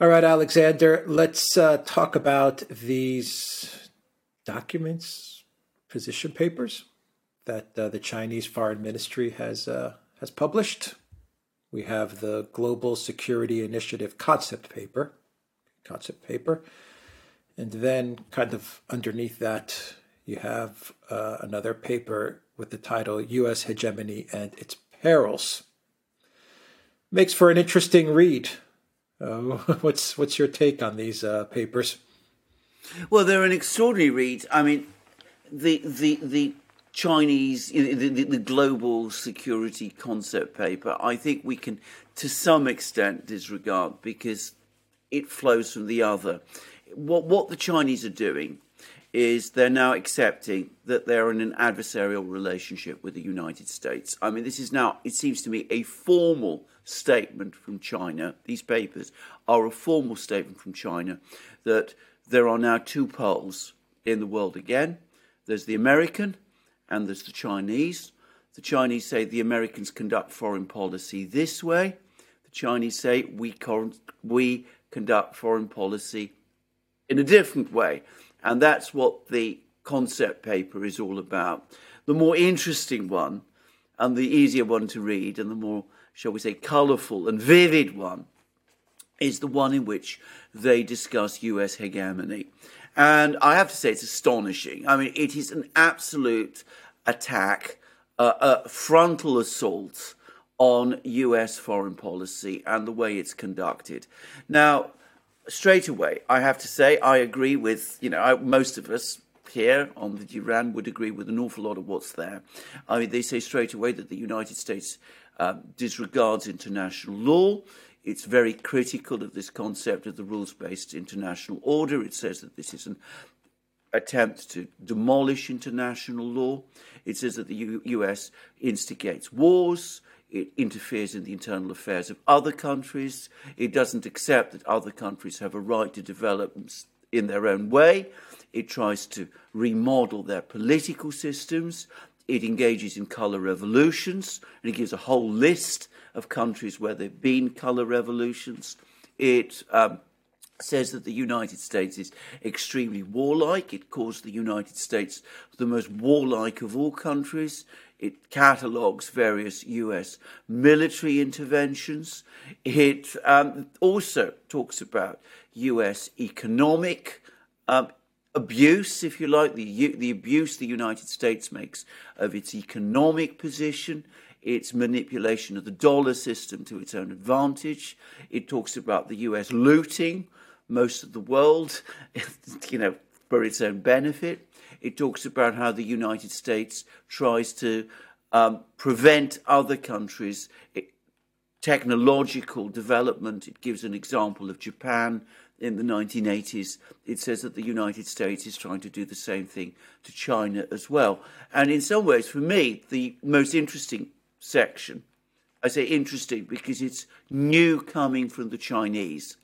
All right, Alexander, let's uh, talk about these documents, position papers that uh, the Chinese Foreign Ministry has uh, has published. We have the Global Security Initiative concept paper, concept paper, and then kind of underneath that you have uh, another paper with the title "U.S. Hegemony and Its Perils." Makes for an interesting read. Uh, what's what's your take on these uh, papers? Well, they're an extraordinary read. I mean, the the the Chinese the, the, the, global security concept paper. I think we can, to some extent, disregard because it flows from the other. What what the Chinese are doing is they're now accepting that they're in an adversarial relationship with the United States. I mean, this is now, it seems to me, a formal statement from China. These papers are a formal statement from China that there are now two poles in the world again there's the American and there's the Chinese. The Chinese say the Americans conduct foreign policy this way. The Chinese say we, we conduct foreign policy in a different way. And that's what the concept paper is all about. The more interesting one, and the easier one to read, and the more, shall we say, colourful and vivid one, is the one in which they discuss US hegemony. And I have to say, it's astonishing. I mean, it is an absolute attack, uh, a frontal assault on US foreign policy and the way it's conducted. Now, straight away, I have to say I agree with you know I, most of us here on the Duran would agree with an awful lot of what's there. I mean, they say straight away that the United States um, disregards international law. It's very critical of this concept of the rules-based international order. It says that this is an attempt to demolish international law. It says that the U- US instigates wars. It interferes in the internal affairs of other countries. It doesn't accept that other countries have a right to develop in their own way. It tries to remodel their political systems. It engages in colour revolutions, and it gives a whole list of countries where there have been colour revolutions. It um, says that the United States is extremely warlike. It calls the United States the most warlike of all countries. It catalogues various US military interventions. It um, also talks about US economic um, abuse, if you like, the, the abuse the United States makes of its economic position, its manipulation of the dollar system to its own advantage. It talks about the US looting most of the world, you know, for its own benefit. It talks about how the United States tries to um, prevent other countries' technological development. It gives an example of Japan in the 1980s. It says that the United States is trying to do the same thing to China as well. And in some ways, for me, the most interesting section, I say interesting because it's new coming from the Chinese,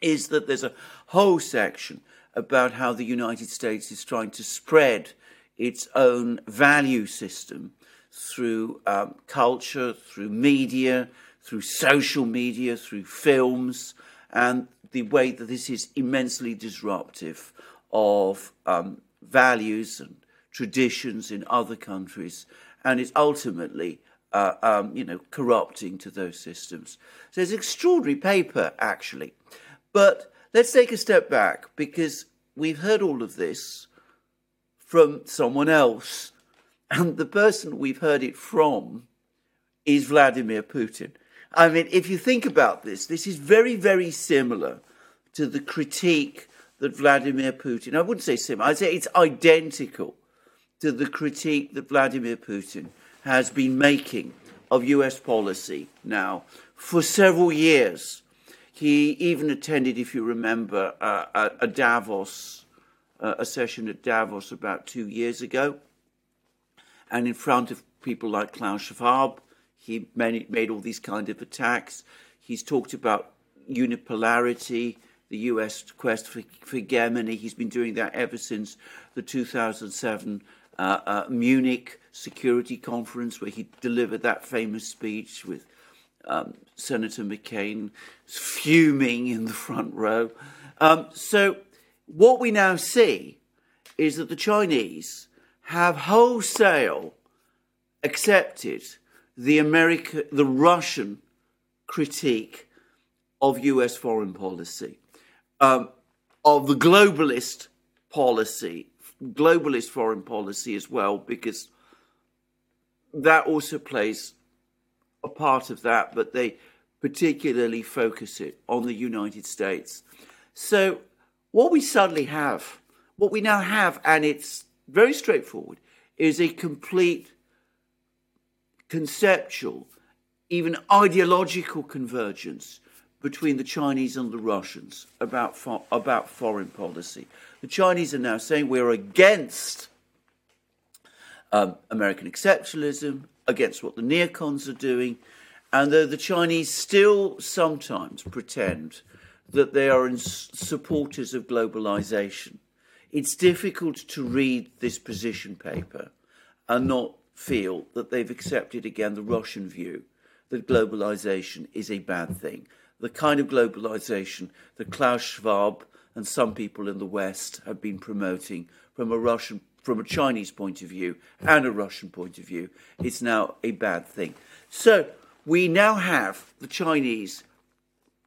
is that there's a whole section about how the United States is trying to spread its own value system through um, culture, through media, through social media, through films, and the way that this is immensely disruptive of um, values and traditions in other countries, and it's ultimately, uh, um, you know, corrupting to those systems. So it's an extraordinary paper, actually. But let's take a step back because we've heard all of this from someone else. And the person we've heard it from is Vladimir Putin. I mean, if you think about this, this is very, very similar to the critique that Vladimir Putin, I wouldn't say similar, I'd say it's identical to the critique that Vladimir Putin has been making of US policy now for several years. He even attended, if you remember, uh, a, a, Davos, uh, a session at Davos about two years ago. And in front of people like Klaus Schwab, he made, made all these kind of attacks. He's talked about unipolarity, the US quest for, for hegemony. He's been doing that ever since the 2007 uh, uh, Munich Security Conference, where he delivered that famous speech with Um, Senator McCain fuming in the front row. Um, so, what we now see is that the Chinese have wholesale accepted the America, the Russian critique of U.S. foreign policy, um, of the globalist policy, globalist foreign policy as well, because that also plays a part of that, but they particularly focus it on the United States. So, what we suddenly have, what we now have, and it's very straightforward, is a complete conceptual, even ideological convergence between the Chinese and the Russians about, fo- about foreign policy. The Chinese are now saying we're against um, American exceptionalism, against what the neocons are doing, and though the Chinese still sometimes pretend that they are supporters of globalization, it's difficult to read this position paper and not feel that they've accepted again the Russian view that globalization is a bad thing. The kind of globalization that Klaus Schwab and some people in the West have been promoting from a Russian from a Chinese point of view and a Russian point of view, it's now a bad thing. So we now have the Chinese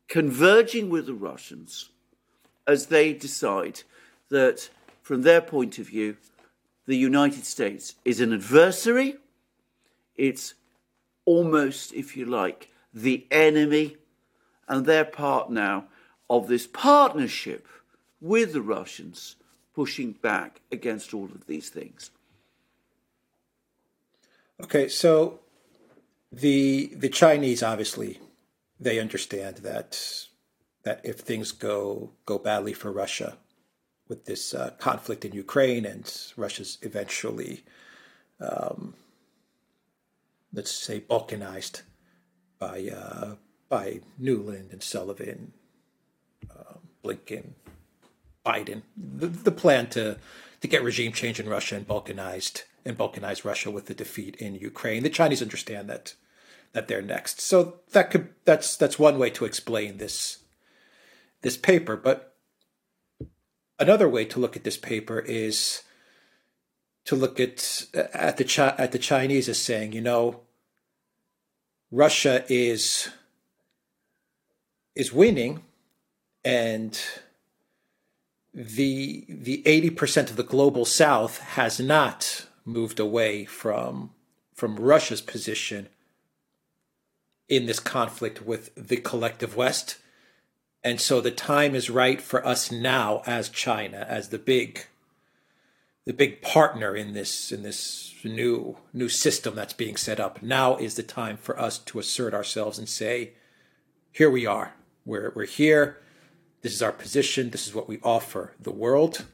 converging with the Russians as they decide that, from their point of view, the United States is an adversary. It's almost, if you like, the enemy, and they're part now of this partnership with the Russians pushing back against all of these things. Okay, so the the Chinese obviously they understand that that if things go go badly for Russia with this uh, conflict in Ukraine and Russia's eventually, um, let's say, balkanized by uh, by Nuland and Sullivan, uh, Blinken, Biden, the, the plan to to get regime change in Russia and balkanized and balkanize Russia with the defeat in Ukraine. The Chinese understand that that they're next. So that could that's that's one way to explain this this paper. But another way to look at this paper is to look at at the at the Chinese as saying, you know, Russia is is winning, and the the eighty percent of the global South has not moved away from from Russia's position in this conflict with the collective West. And so the time is right for us now as China, as the big the big partner in this in this new new system that's being set up. Now is the time for us to assert ourselves and say, here we are. We're we're here. This is our position. This is what we offer the world.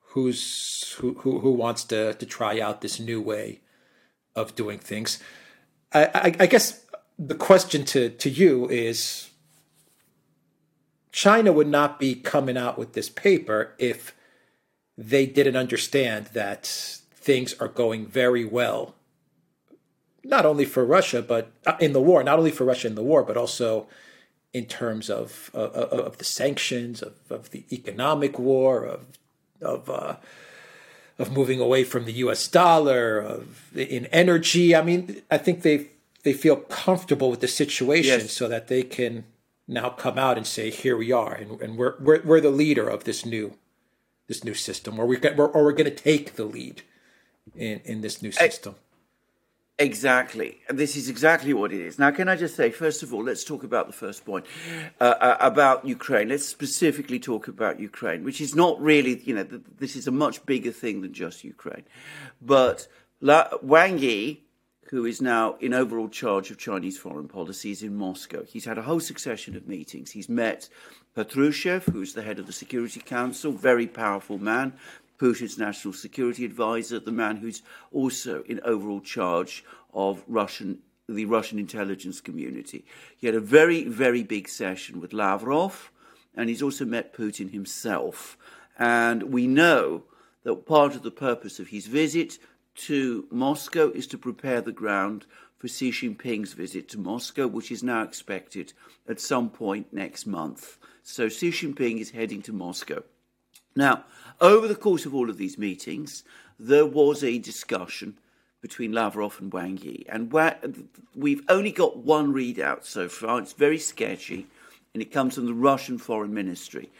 Who's who who, who wants to to try out this new way of doing things? I, I, I guess the question to, to you is China would not be coming out with this paper if they didn't understand that things are going very well, not only for Russia, but uh, in the war, not only for Russia in the war, but also in terms of of, of the sanctions, of, of the economic war, of of uh, of moving away from the U.S. dollar, of in energy. I mean, I think they they feel comfortable with the situation, yes. so that they can now come out and say, "Here we are, and, and we're, we're we're the leader of this new this new system, or we're, we're or we're going to take the lead in in this new system." Exactly. This is exactly what it is. Now, can I just say, first of all, let's talk about the first point uh, uh, about Ukraine. Let's specifically talk about Ukraine, which is not really, you know, this is a much bigger thing than just Ukraine. But La- Wang Yi, who is now in overall charge of Chinese foreign policy, is in Moscow. He's had a whole succession of meetings. He's met Patrushev, who's the head of the Security Council, very powerful man. Putin's national security advisor, the man who's also in overall charge of Russian the Russian intelligence community. He had a very, very big session with Lavrov, and he's also met Putin himself. And we know that part of the purpose of his visit to Moscow is to prepare the ground for Xi Jinping's visit to Moscow, which is now expected at some point next month. So Xi Jinping is heading to Moscow. Now, over the course of all of these meetings, there was a discussion between Lavrov and Wang Yi, and we've only got one readout so far. It's very sketchy, and it comes from the Russian Foreign Ministry.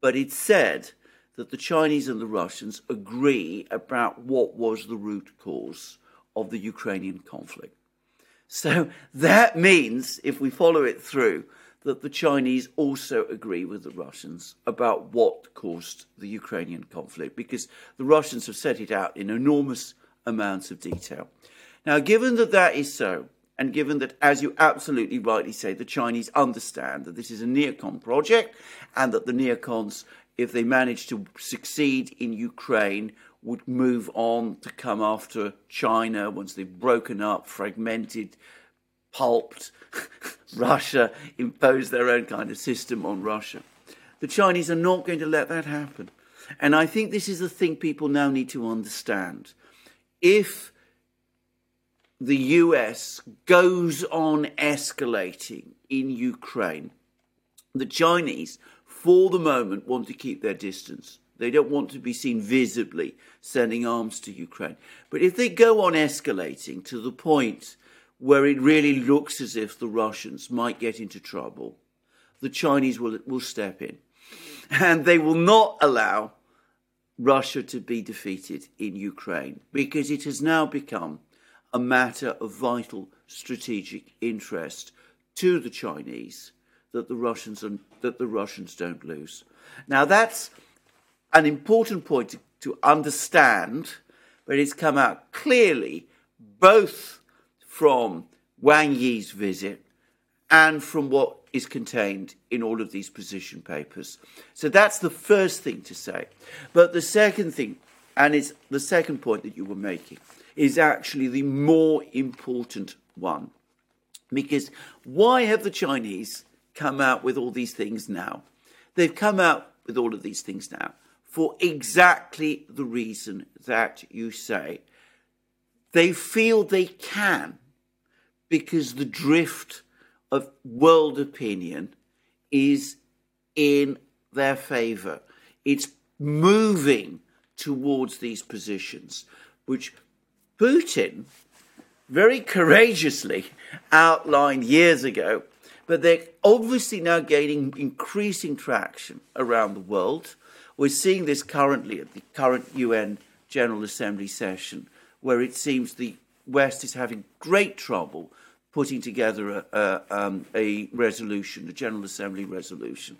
But it said that the Chinese and the Russians agree about what was the root cause of the Ukrainian conflict. So that means, if we follow it through, that the Chinese also agree with the Russians about what caused the Ukrainian conflict, because the Russians have set it out in enormous amounts of detail. Now, given that that is so, and given that, as you absolutely rightly say, the Chinese understand that this is a neocon project and that the neocons, if they manage to succeed in Ukraine, would move on to come after China once they've broken up, fragmented, pulped Russia, imposed their own kind of system on Russia. The Chinese are not going to let that happen. And I think this is the thing people now need to understand. If the US goes on escalating in Ukraine, the Chinese, for the moment, want to keep their distance. They don't want to be seen visibly sending arms to Ukraine. But if they go on escalating to the point where it really looks as if the Russians might get into trouble, the Chinese will, will step in. And they will not allow Russia to be defeated in Ukraine because it has now become a matter of vital strategic interest to the Chinese that the Russians that the Russians don't lose. Now that's an important point to, to understand, but it's come out clearly both from Wang Yi's visit and from what is contained in all of these position papers. So that's the first thing to say. But the second thing, and it's the second point that you were making, is actually the more important one. Because why have the Chinese come out with all these things now? They've come out with all of these things now for exactly the reason that you say. They feel they can because the drift of world opinion is in their favor. It's moving towards these positions, which Putin very courageously outlined years ago, but they're obviously now gaining increasing traction around the world. We're seeing this currently at the current UN General Assembly session, where it seems the West is having great trouble putting together a, a, um, a resolution, a General Assembly resolution,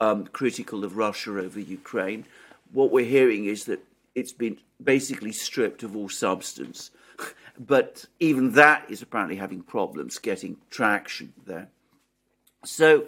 um, critical of Russia over Ukraine. What we're hearing is that it's been basically stripped of all substance. but even that is apparently having problems getting traction there. So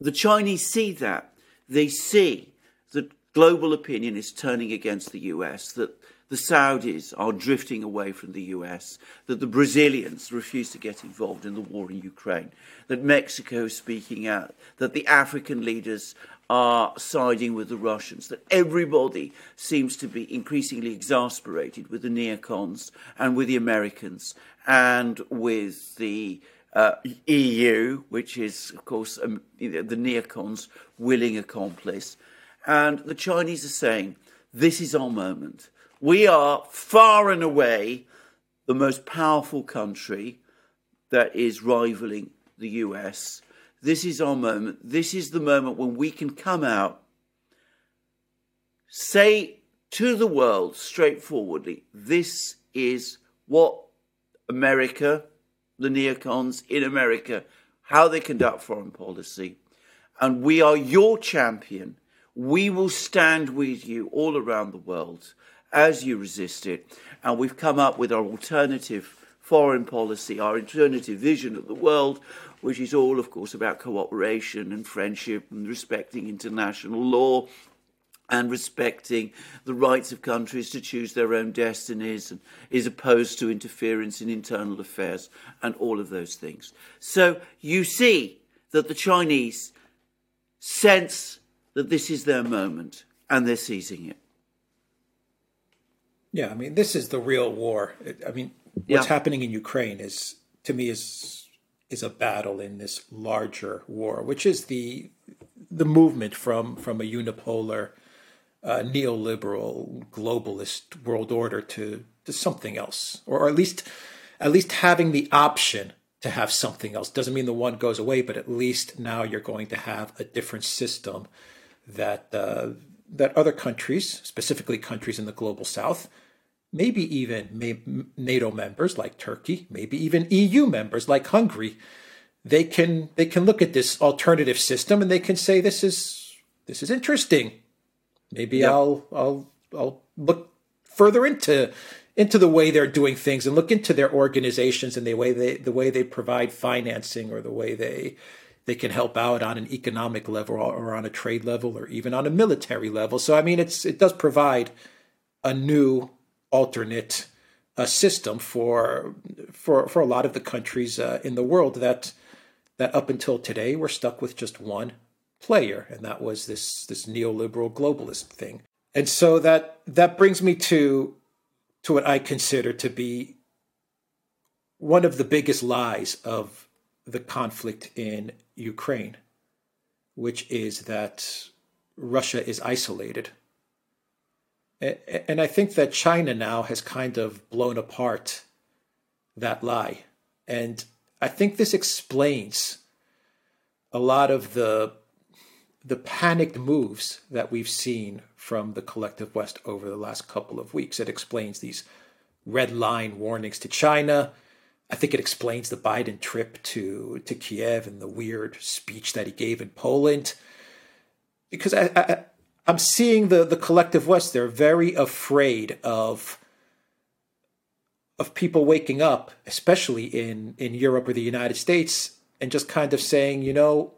the Chinese see that. They see that global opinion is turning against the US, that the Saudis are drifting away from the US, that the Brazilians refuse to get involved in the war in Ukraine, that Mexico is speaking out, that the African leaders are siding with the Russians, that everybody seems to be increasingly exasperated with the neocons and with the Americans and with the uh, EU, which is, of course, um, the neocons' willing accomplice. And the Chinese are saying, this is our moment. We are far and away the most powerful country that is rivaling the US. This is our moment. This is the moment when we can come out, say to the world straightforwardly, this is what America, the neocons in America, how they conduct foreign policy. And we are your champion. We will stand with you all around the world as you resist it. And we've come up with our alternative foreign policy, our alternative vision of the world, which is all, of course, about cooperation and friendship and respecting international law and respecting the rights of countries to choose their own destinies and is opposed to interference in internal affairs and all of those things. So you see that the Chinese sense that this is their moment and they're seizing it. Yeah, I mean, this is the real war. I mean, what's yeah. happening in Ukraine is to me is is a battle in this larger war, which is the the movement from from a unipolar uh, neoliberal globalist world order to to something else, or, or at least at least having the option to have something else doesn't mean the one goes away, but at least now you're going to have a different system that uh, that other countries, specifically countries in the global south, maybe even NATO members like Turkey, maybe even EU members like Hungary, they can they can look at this alternative system and they can say this is this is interesting. Maybe yep. I'll I'll I'll look further into into the way they're doing things and look into their organizations and the way they the way they provide financing or the way they they can help out on an economic level or on a trade level or even on a military level. So I mean it's it does provide a new alternate uh, system for for for a lot of the countries uh, in the world that that up until today were stuck with just one player and that was this this neoliberal globalist thing. And so that that brings me to to what I consider to be one of the biggest lies of the conflict in Ukraine, which is that Russia is isolated. And I think that China now has kind of blown apart that lie. And I think this explains a lot of the the panicked moves that we've seen from the collective West over the last couple of weeks. It explains these red line warnings to China. I think it explains the Biden trip to to Kiev and the weird speech that he gave in Poland. Because I, I I'm seeing the the collective West. They're very afraid of of people waking up, especially in in Europe or the United States, and just kind of saying, you know,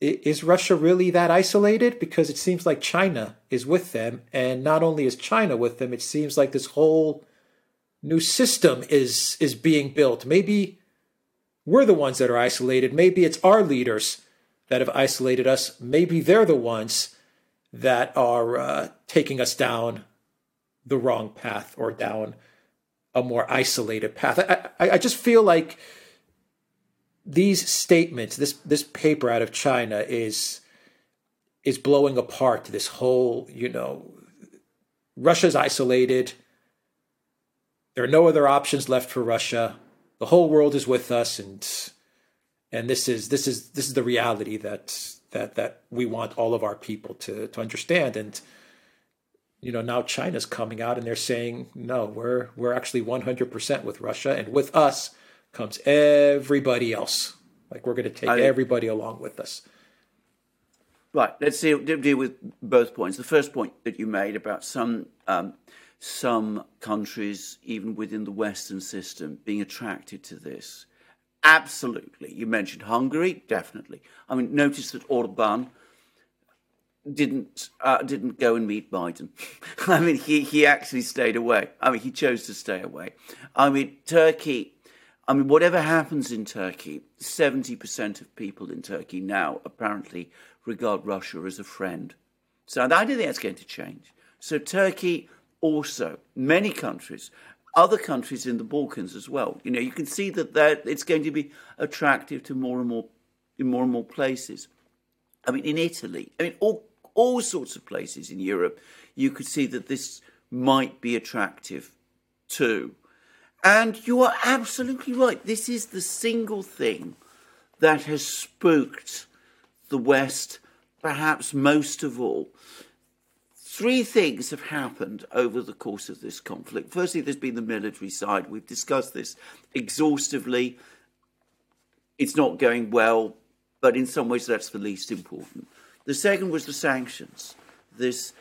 is Russia really that isolated? Because it seems like China is with them, and not only is China with them, it seems like this whole new system is is being built. Maybe we're the ones that are isolated. Maybe it's our leaders that have isolated us. Maybe they're the ones that are uh, taking us down the wrong path or down a more isolated path. I, I, I just feel like these statements, this this paper out of China is is blowing apart this whole, you know, Russia's isolated. There are no other options left for Russia. The whole world is with us, and and this is this is this is the reality that that that we want all of our people to to understand. And you know, now China's coming out and they're saying, no, we're we're actually 100% with Russia, and with us comes everybody else. Like we're going to take I, everybody along with us. Right. Let's see, deal with both points. The first point that you made about some um, some countries, even within the Western system, being attracted to this. Absolutely. You mentioned Hungary, definitely. I mean, notice that Orban didn't uh, didn't go and meet Biden. I mean, he he actually stayed away. I mean, he chose to stay away. I mean, Turkey I mean, whatever happens in Turkey, 70% of people in Turkey now apparently regard Russia as a friend. So I don't think that's going to change. So Turkey also, many countries, other countries in the Balkans as well. You know, you can see that that it's going to be attractive to more and more in more and more places. I mean, in Italy, I mean, all all sorts of places in Europe, you could see that this might be attractive too. And you are absolutely right. This is the single thing that has spooked the West perhaps most of all. Three things have happened over the course of this conflict. Firstly, there's been the military side. We've discussed this exhaustively. It's not going well, but in some ways, that's the least important. The second was the sanctions, this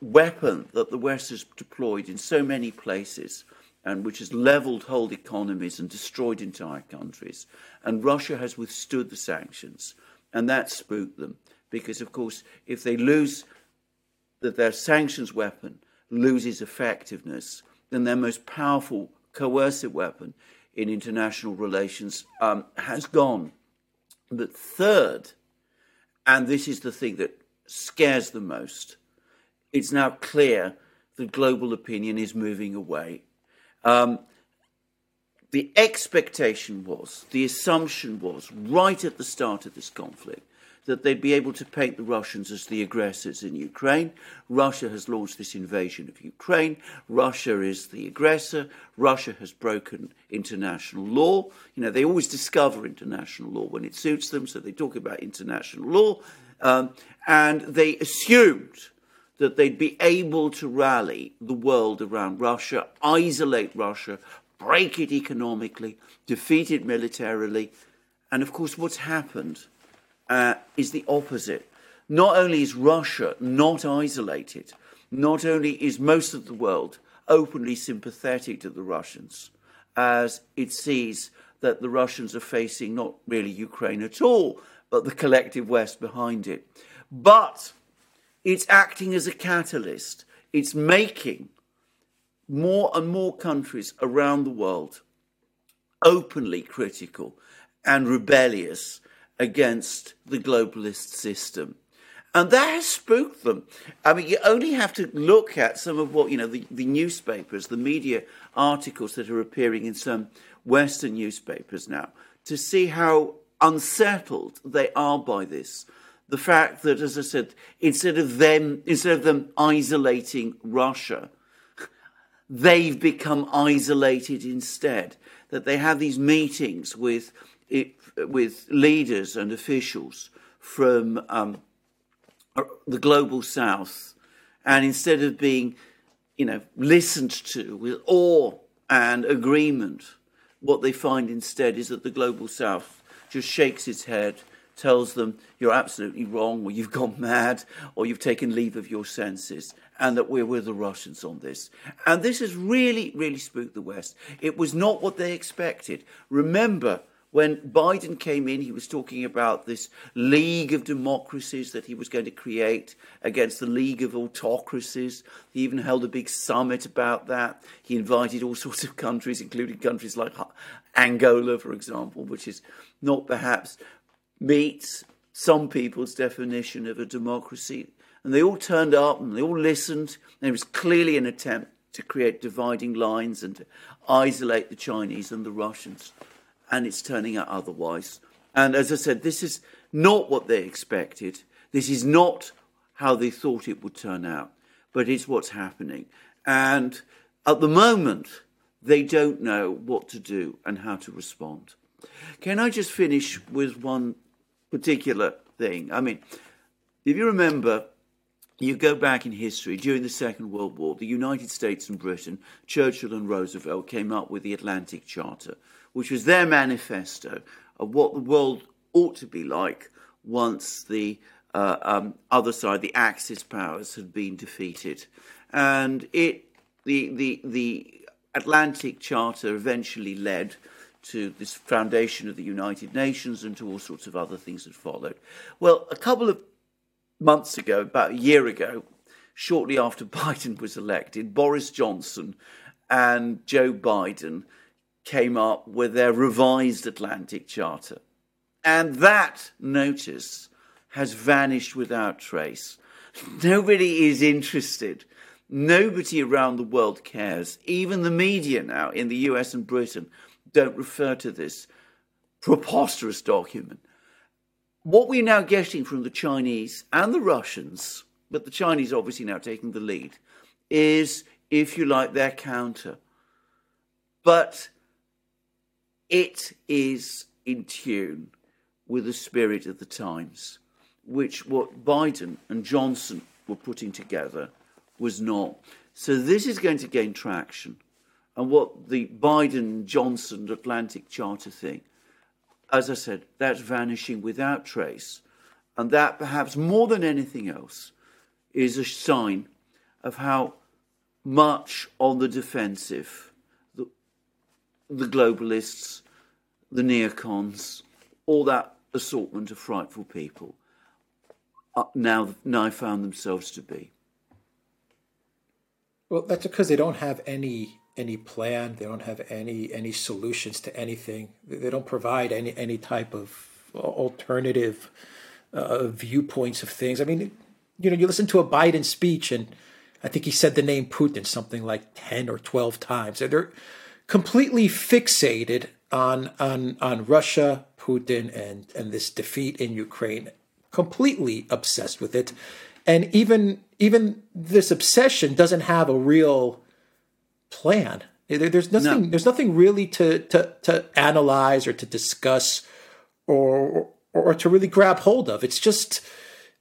weapon that the West has deployed in so many places and which has leveled whole economies and destroyed entire countries. And Russia has withstood the sanctions, and that spooked them because, of course, if they lose that their sanctions weapon loses effectiveness, then their most powerful coercive weapon in international relations um, has gone. But third, and this is the thing that scares the most, it's now clear that global opinion is moving away um, the expectation was, the assumption was, right at the start of this conflict, that they'd be able to paint the Russians as the aggressors in Ukraine. Russia has launched this invasion of Ukraine. Russia is the aggressor. Russia has broken international law. You know, they always discover international law when it suits them, so they talk about international law. Um, and they assumed that they'd be able to rally the world around Russia, isolate Russia, break it economically, defeat it militarily. And of course, what's happened uh, is the opposite. Not only is Russia not isolated, not only is most of the world openly sympathetic to the Russians, as it sees that the Russians are facing not really Ukraine at all, but the collective West behind it. But it's acting as a catalyst. It's making more and more countries around the world openly critical and rebellious against the globalist system. And that has spooked them. I mean, you only have to look at some of what, you know, the, the newspapers, the media articles that are appearing in some Western newspapers now to see how unsettled they are by this. The fact that, as I said, instead of them, instead of them isolating Russia, they've become isolated instead. That they have these meetings with it, with leaders and officials from um, the global south, and instead of being, you know, listened to with awe and agreement, what they find instead is that the global south just shakes its head, tells them you're absolutely wrong, or you've gone mad, or you've taken leave of your senses, and that we're with the Russians on this. And this has really, really spooked the West. It was not what they expected. Remember, when Biden came in, he was talking about this league of democracies that he was going to create against the league of autocracies. He even held a big summit about that. He invited all sorts of countries, including countries like Angola, for example, which is not perhaps meets some people's definition of a democracy. And they all turned up and they all listened. And it was clearly an attempt to create dividing lines and to isolate the Chinese and the Russians and it's turning out otherwise. And as I said, this is not what they expected. This is not how they thought it would turn out, but it's what's happening. And at the moment, they don't know what to do and how to respond. Can I just finish with one particular thing? I mean, if you remember, you go back in history, during the Second World War, the United States and Britain, Churchill and Roosevelt came up with the Atlantic Charter, which was their manifesto of what the world ought to be like once the uh, um, other side, the Axis powers, had been defeated. And it, the, the, the Atlantic Charter eventually led to this foundation of the United Nations and to all sorts of other things that followed. Well, a couple of months ago, about a year ago, shortly after Biden was elected, Boris Johnson and Joe Biden came up with their revised Atlantic Charter. And that notice has vanished without trace. Nobody is interested. Nobody around the world cares. Even the media now in the US and Britain don't refer to this preposterous document. What we're now getting from the Chinese and the Russians, but the Chinese obviously now taking the lead, is, if you like, their counter. But it is in tune with the spirit of the times, which what Biden and Johnson were putting together was not. So this is going to gain traction. And what the Biden Johnson Atlantic Charter thing, as I said, that's vanishing without trace. And that, perhaps more than anything else, is a sign of how much on the defensive the globalists, the neocons, all that assortment of frightful people uh, now now found themselves to be. Well, that's because they don't have any any plan. They don't have any any solutions to anything. They don't provide any any type of alternative uh, viewpoints of things. I mean, you know, you listen to a Biden speech, and I think he said the name Putin something like ten or twelve times. They're completely fixated on on on Russia, Putin, and and this defeat in Ukraine. Completely obsessed with it, and even even this obsession doesn't have a real plan. There's nothing. No. There's nothing really to to to analyze or to discuss, or or to really grab hold of. It's just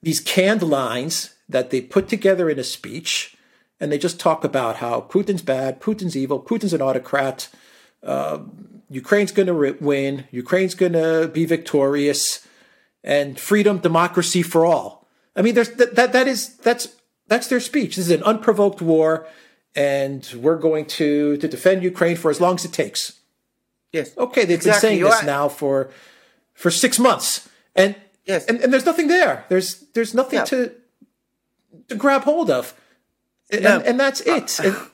these canned lines that they put together in a speech, and they just talk about how Putin's bad, Putin's evil, Putin's an autocrat, uh, Ukraine's going to win, Ukraine's going to be victorious, and freedom, democracy for all. I mean, there's that, that that is that's that's their speech. This is an unprovoked war, and we're going to to defend Ukraine for as long as it takes. Yes. Okay, they've exactly. been saying You're this now for for six months, and yes, and, and there's nothing there. There's there's nothing yeah. to to grab hold of, and, no. and, and that's it. Uh,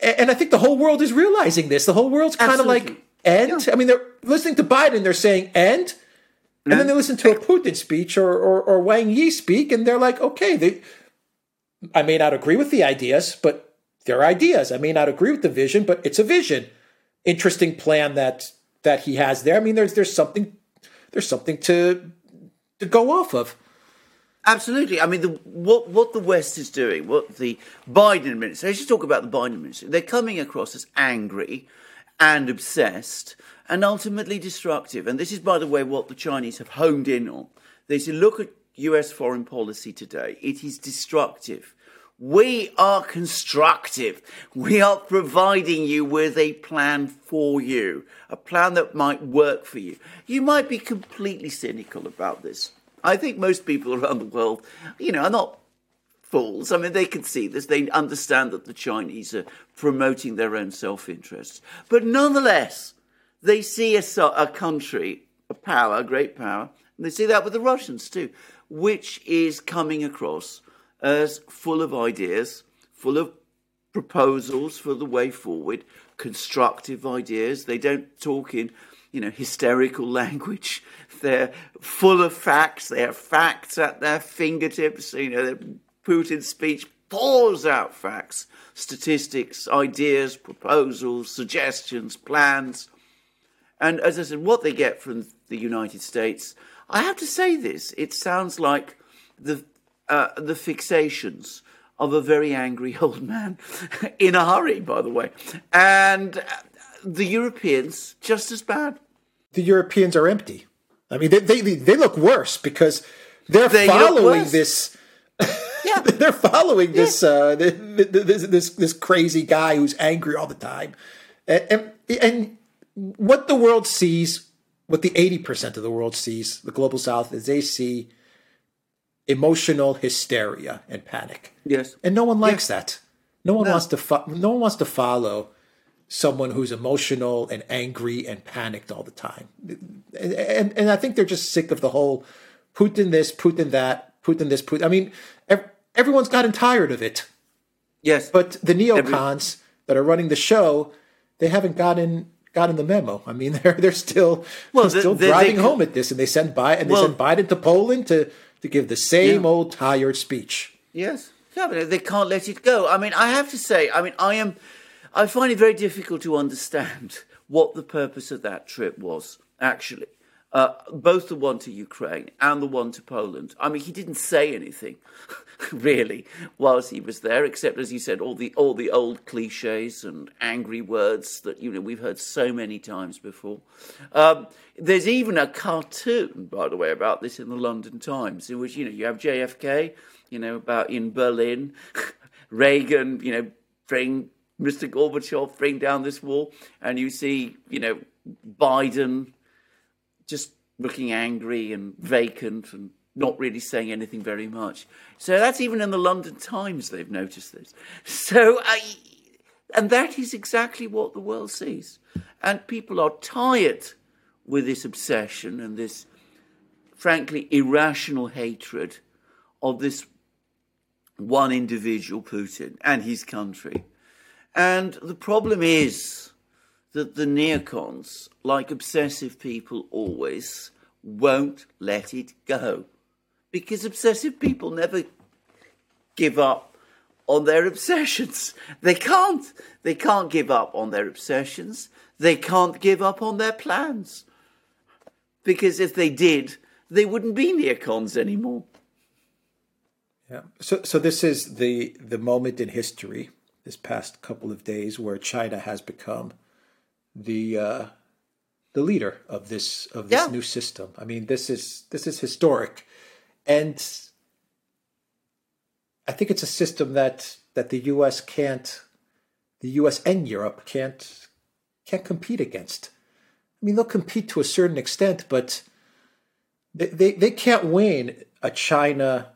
and, and I think the whole world is realizing this. The whole world's kind of like end. Yeah. I mean, they're listening to Biden. They're saying end. And then they listen to a Putin speech or, or, or Wang Yi speak, and they're like, okay, they, I may not agree with the ideas, but they're ideas. I may not agree with the vision, but it's a vision. Interesting plan that that he has there. I mean, there's there's something there's something to to go off of. Absolutely. I mean, the, what what the West is doing, what the Biden administration. Let's just talk about the Biden administration. They're coming across as angry and obsessed and ultimately destructive. And this is, by the way, what the Chinese have honed in on. They say, look at US foreign policy today. It is destructive. We are constructive. We are providing you with a plan for you, a plan that might work for you. You might be completely cynical about this. I think most people around the world, you know, are not fools. I mean, they can see this. They understand that the Chinese are promoting their own self interests. But nonetheless, they see a, a country, a power, a great power, and they see that with the Russians too, which is coming across as full of ideas, full of proposals for the way forward, constructive ideas. They don't talk in, you know, hysterical language. They're full of facts. They have facts at their fingertips. You know, Putin's speech pours out facts, statistics, ideas, proposals, suggestions, plans. And as I said, what they get from the United States, I have to say this, it sounds like the, uh, the fixations of a very angry old man in a hurry, by the way. And uh, the Europeans, just as bad. The Europeans are empty. I mean, they, they, they look worse because they're they following this yeah. They're following this, yeah. uh, this, this, this crazy guy who's angry all the time. And, and, and what the world sees, what the 80% of the world sees, the global south, is they see emotional hysteria and panic. Yes. And no one likes that. No one no. wants to fo- no one wants to follow someone who's emotional and angry and panicked all the time. And, and, and I think they're just sick of the whole Putin this, Putin that, Putin this, Putin. I mean, everyone's gotten tired of it. Yes. But the neocons Every- that are running the show, they haven't gotten gotten the memo. I mean, they're they're still well, they're still driving they, home at this, and they send Biden and well, they send Biden to Poland to to give the same yeah. old tired speech. Yes. Yeah, but they can't let it go. I mean, I have to say, I mean, I am, I find it very difficult to understand what the purpose of that trip was actually uh, both the one to Ukraine and the one to Poland. I mean, he didn't say anything really whilst he was there, except as you said, all the all the old cliches and angry words that you know we've heard so many times before. Um, there's even a cartoon, by the way, about this in the London Times, in which you know you have JFK, you know, about in Berlin, Reagan, you know, bring Mr. Gorbachev bring down this wall, and you see, you know, Biden just looking angry and vacant and not really saying anything very much. So that's even in the London Times they've noticed this. So, and that is exactly what the world sees. And people are tired with this obsession and this, frankly, irrational hatred of this one individual, Putin, and his country. And the problem is that the neocons, like obsessive people always, won't let it go. Because obsessive people never give up on their obsessions. They can't. They can't give up on their obsessions. They can't give up on their plans. Because if they did, they wouldn't be neocons anymore. Yeah. So, so this is the the moment in history, this past couple of days, where China has become the uh, the leader of this of this yeah. new system. I mean, this is this is historic, and I think it's a system that that the U.S. can't, the U.S. and Europe can't can't compete against. I mean, they'll compete to a certain extent, but they they, they can't win a China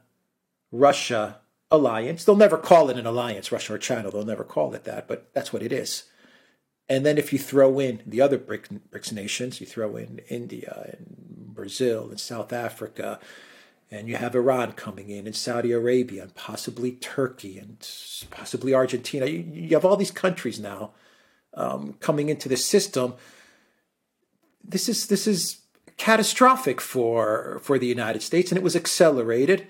Russia alliance. They'll never call it an alliance, Russia or China. They'll never call it that, but that's what it is. And then if you throw in the other BRICS nations, you throw in India and Brazil and South Africa, and you have Iran coming in, and Saudi Arabia, and possibly Turkey, and possibly Argentina. You, you have all these countries now um, coming into the system. This is this is catastrophic for for the United States, and it was accelerated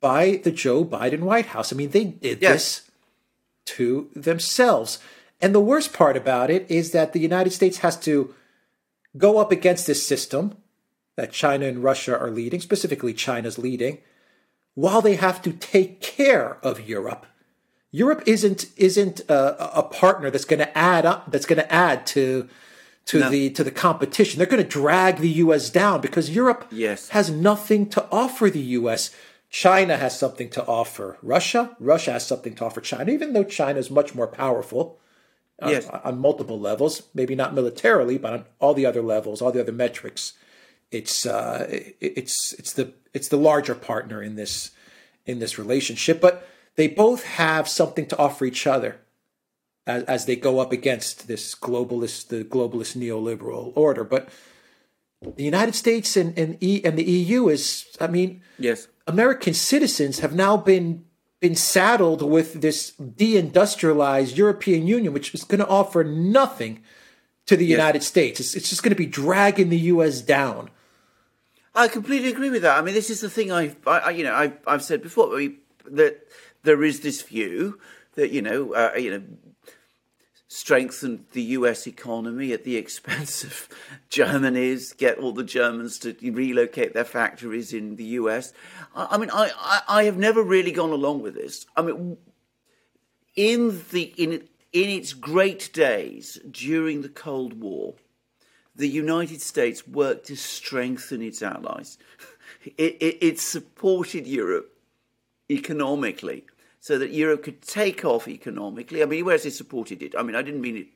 by the Joe Biden White House. I mean, they did yes. this to themselves. And the worst part about it is that the United States has to go up against this system that China and Russia are leading, specifically China's leading, while they have to take care of Europe. Europe isn't isn't a, a partner that's going to add up that's going to add to to no. the to the competition. They're going to drag the US down because Europe yes. has nothing to offer the US. China has something to offer Russia. Russia has something to offer China, even though China is much more powerful uh, yes. on, on, multiple levels, maybe not militarily, but on all the other levels, all the other metrics. It's uh, it's it's the it's the larger partner in this in this relationship, but they both have something to offer each other as, as they go up against this globalist the globalist neoliberal order. But the United States and and, e, and the EU is, I mean, yes, American citizens have now been been saddled with this deindustrialized European Union, which is going to offer nothing to the yes. United States. It's, it's just going to be dragging the U.S. down. I completely agree with that. I mean, this is the thing I've, I, you know, I've, I've said before that there is this view that you know, uh, you know, strengthen the US economy at the expense of Germany's, get all the Germans to relocate their factories in the US. I, I mean, I, I, I, have never really gone along with this. I mean, in, the, in, in its great days during the Cold War, the United States worked to strengthen its allies. It, it, it supported Europe economically so that Europe could take off economically. I mean, whereas it supported it, I mean, I didn't mean it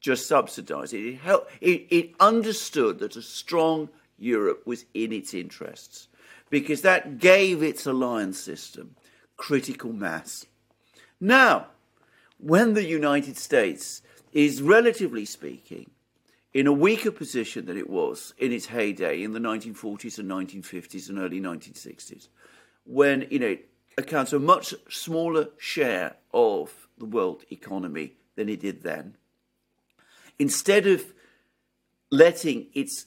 just subsidised it. It, helped, it, it understood that a strong Europe was in its interests because that gave its alliance system critical mass. Now, when the United States is, relatively speaking, in a weaker position than it was in its heyday in the 1940s and 1950s and early 1960s, when you know accounts for a much smaller share of the world economy than it did then. Instead of letting its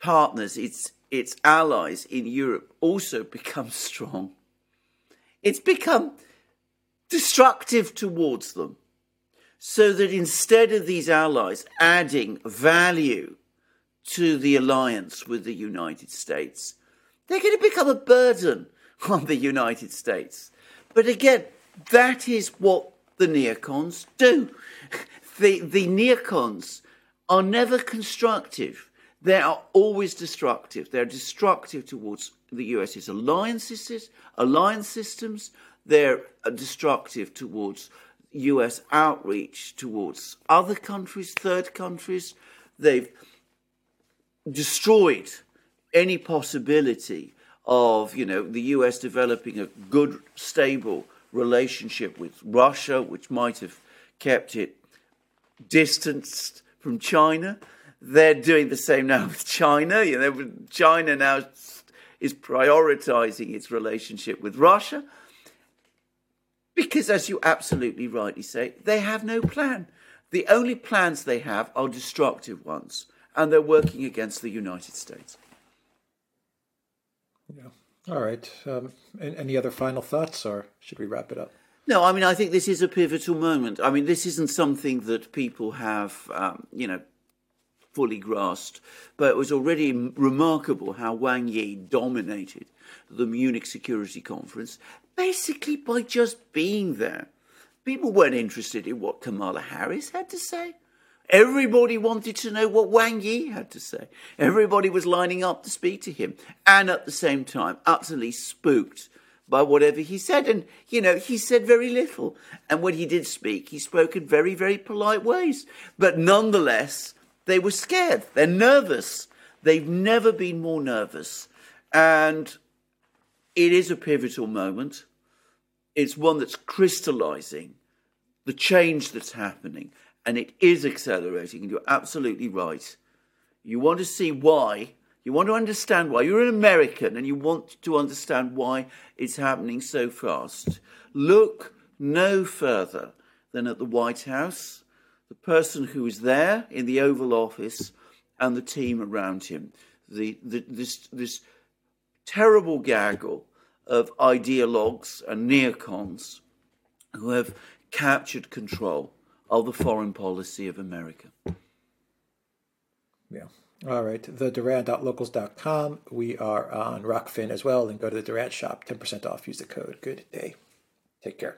partners, its, its allies in Europe also become strong, it's become destructive towards them. So that instead of these allies adding value to the alliance with the United States, they're going to become a burden on the United States. But again, that is what the neocons do. The, the neocons are never constructive. They are always destructive. They're destructive towards the US's alliances, alliance systems. They're uh, destructive towards US outreach towards other countries, third countries. They've destroyed any possibility of you know the US developing a good, stable relationship with Russia, which might have kept it distanced from China. They're doing the same now with China. You know, China now is prioritizing its relationship with Russia because, as you absolutely rightly say, they have no plan. The only plans they have are destructive ones, and they're working against the United States. Yeah. All right. Um, any other final thoughts, or should we wrap it up? No, I mean, I think this is a pivotal moment. I mean, this isn't something that people have, um, you know, fully grasped, but it was already remarkable how Wang Yi dominated the Munich Security Conference basically by just being there. People weren't interested in what Kamala Harris had to say. Everybody wanted to know what Wang Yi had to say. Everybody was lining up to speak to him, and at the same time, utterly spooked by whatever he said. And, you know, he said very little. And when he did speak, he spoke in very, very polite ways. But nonetheless, they were scared. They're nervous. They've never been more nervous. And it is a pivotal moment. It's one that's crystallizing the change that's happening, and it is accelerating. And you're absolutely right. You want to see why, you want to understand why. You're an American and you want to understand why it's happening so fast. Look no further than at the White House, the person who is there in the Oval Office, and the team around him. The, the, this, this terrible gaggle of ideologues and neocons who have captured control of the foreign policy of America. Yeah. All right. The Duran.locals.com. We are on Rokfin as well. And go to the Duran shop. 10% off. Use the code. Good day. Take care.